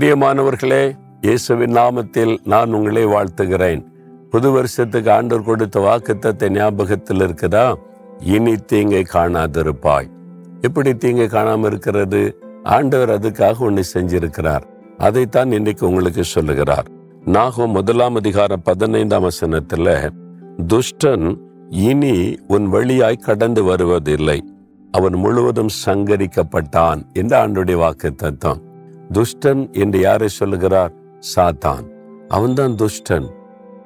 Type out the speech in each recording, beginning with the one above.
பிரியமானவர்களே இயேசுவின் நாமத்தில் நான் உங்களை வாழ்த்துகிறேன். புது வருஷத்துக்கு ஆண்டவர் கொடுத்த வாக்குத்தத்தை ஞாபகத்தில் இருக்குதா? இனி தீங்கை காணாதிருப்பாய். எப்படி தீங்கை காணாமல் இருக்கிறது? ஆண்டவர் அதுக்காக ஒன்று செஞ்சிருக்கிறார். அதைத்தான் இன்னைக்கு உங்களுக்கு சொல்லுகிறார். நாகம் முதலாம் அதிகார பதினைந்தாம் வசனத்தில் துஷ்டன் இனி உன் வழியாய் கடந்து வருவதில்லை. அவன் முழுவதும் சங்கரிக்கப்பட்டான் என்று ஆண்டுடைய வாக்கு தத்துவம் துஷ்டன் என்று யாரை சொல்லுகிறார்? சாத்தான். அவன்தான் துஷ்டன்.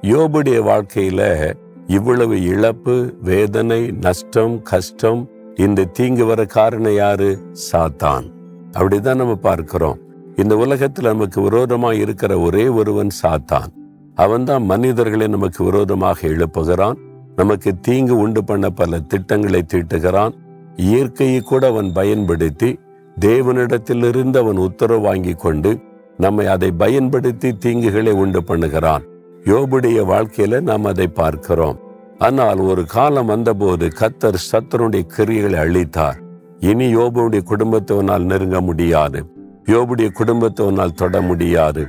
யோபுடைய வாழ்க்கையில இவ்வளவு இழப்பு வேதனை நஷ்டம் கஷ்டம் இந்த தீங்கு வர காரணம் யாரு? சாத்தான். அப்படிதான் நம்ம பார்க்கிறோம். இந்த உலகத்துல நமக்கு விரோதமா இருக்கிற ஒரே ஒருவன் சாத்தான். அவன்தான் மனிதர்களை நமக்கு விரோதமாக எழுப்புகிறான். நமக்கு தீங்கு உண்டு பண்ண பல திட்டங்களை தீட்டுகிறான். இயற்கையை கூட அவன் பயன்படுத்தி தேவனிடத்திலிருந்து அவன் உத்தரவு வாங்கி கொண்டு நம்மை அதை பயன்படுத்தி தீங்குகளை உண்டு பண்ணுகிறான். யோபுடைய வாழ்க்கையில நாம் அதை பார்க்கிறோம். ஆனால் ஒரு காலம் வந்தபோது கத்தர் சத்தருடைய கிரியைகளை அழித்தார். இனி யோபுடைய குடும்பத்தவனால் நெருங்க முடியாது. யோபுடைய குடும்பத்தவனால் தொட முடியாது.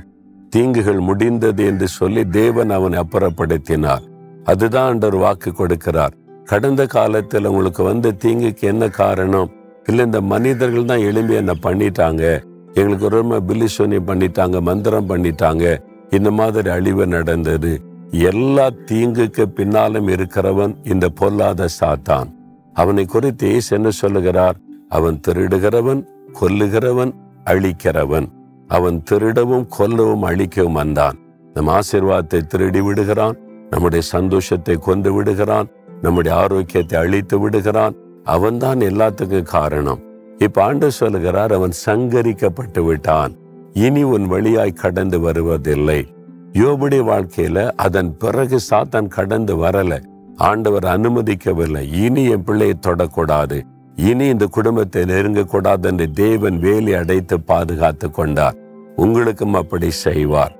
தீங்குகள் முடிந்தது என்று சொல்லி தேவன் அவனை அப்புறப்படுத்தினார். அதுதான் ஆண்டவர் வாக்கு கொடுக்கிறார். கடந்த காலத்தில் உங்களுக்கு வந்த தீங்குக்கு என்ன காரணம்? இல்லை இந்த மனிதர்கள் தான் எழும்பி என்ன பண்ணிட்டாங்க. எங்களுக்கு ரொம்ப பில்லிசோனியம் பண்ணிட்டாங்க மந்திரம் பண்ணிட்டாங்க. இந்த மாதிரி அழிவு நடந்தது. எல்லா தீங்குக்கு பின்னாலும் இருக்கிறவன் இந்த பொல்லாத சாத்தான். அவனை குறித்து ஏசு என்ன சொல்லுகிறார்? அவன் திருடுகிறவன் கொல்லுகிறவன் அழிக்கிறவன். அவன் திருடவும் கொல்லவும் அழிக்கவும் வந்தான். நம் ஆசீர்வாதத்தை திருடி விடுகிறான். நம்முடைய சந்தோஷத்தை கொண்டு விடுகிறான். நம்முடைய ஆரோக்கியத்தை அழித்து விடுகிறான். அவன்தான் எல்லாத்துக்கும் காரணம். இப்ப ஆண்டு சொல்லுகிறார் அவன் சங்கரிக்கப்பட்டு விட்டான். இனி உன் வழியாய் கடந்து வருவதில்லை. யோபுடைய வாழ்க்கையில அதன் பிறகு சாத்தான் கடந்து வரல. ஆண்டவர் அனுமதிக்கவில்லை. இனி என் பிள்ளையை தொடக்கூடாது. இனி இந்த குடும்பத்தை நெருங்கக்கூடாது என்று தேவன் வேலி அடைத்து பாதுகாத்து கொண்டார். உங்களுக்கும் அப்படி செய்வார்.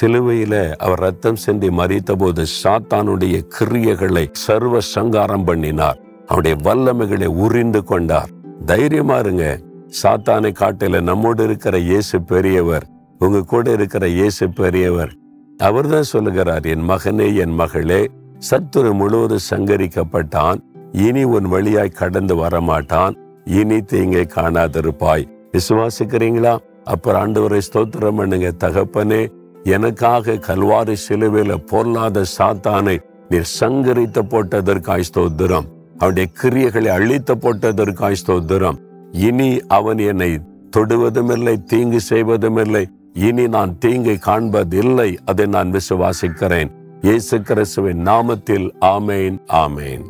சிலுவையில அவர் ரத்தம் சென்று மறித்த போது சாத்தானுடைய கிரியைகளை சர்வ சங்காரம் பண்ணினார். அவருடைய வல்லமைகளை உறிந்து கொண்டார். தைரியமா இருங்க. சாத்தானை காட்டில நம்மோடு இருக்கிற இயேசு பெரியவர் உங்க கூட இருக்கிற இயேசு பெரியவர் அவர் தான் சொல்லுகிறார் என் மகனே என் மகளே சத்துரு முழுவதும் சங்கரிக்கப்பட்டான். இனி உன் வழியாய் கடந்து வரமாட்டான். இனி தீங்கை காணாதிருப்பாய். விசுவாசிக்கிறீங்களா? அப்புறம் ஆண்டவரை ஸ்தோத்திரம் பண்ணுங்க. தகப்பனே எனக்காக கல்வாரி சிலுவையில பொருளாத சாத்தானை நீர் சங்கரித்து போட்டதற்காய் ஸ்தோத்திரம். அவனுடைய கிரியைகளை அழித்து போட்டதற்காய் ஸ்தோத்திரம். இனி அவன் என்னை தொடுவதுமில்லை தீங்கு செய்வதுமில்லை. இனி நான் தீங்கை காண்பதில்லை அதை நான் விசுவாசிக்கிறேன். இயேசு கிறிஸ்துவின் நாமத்தில் ஆமேன் ஆமேன்.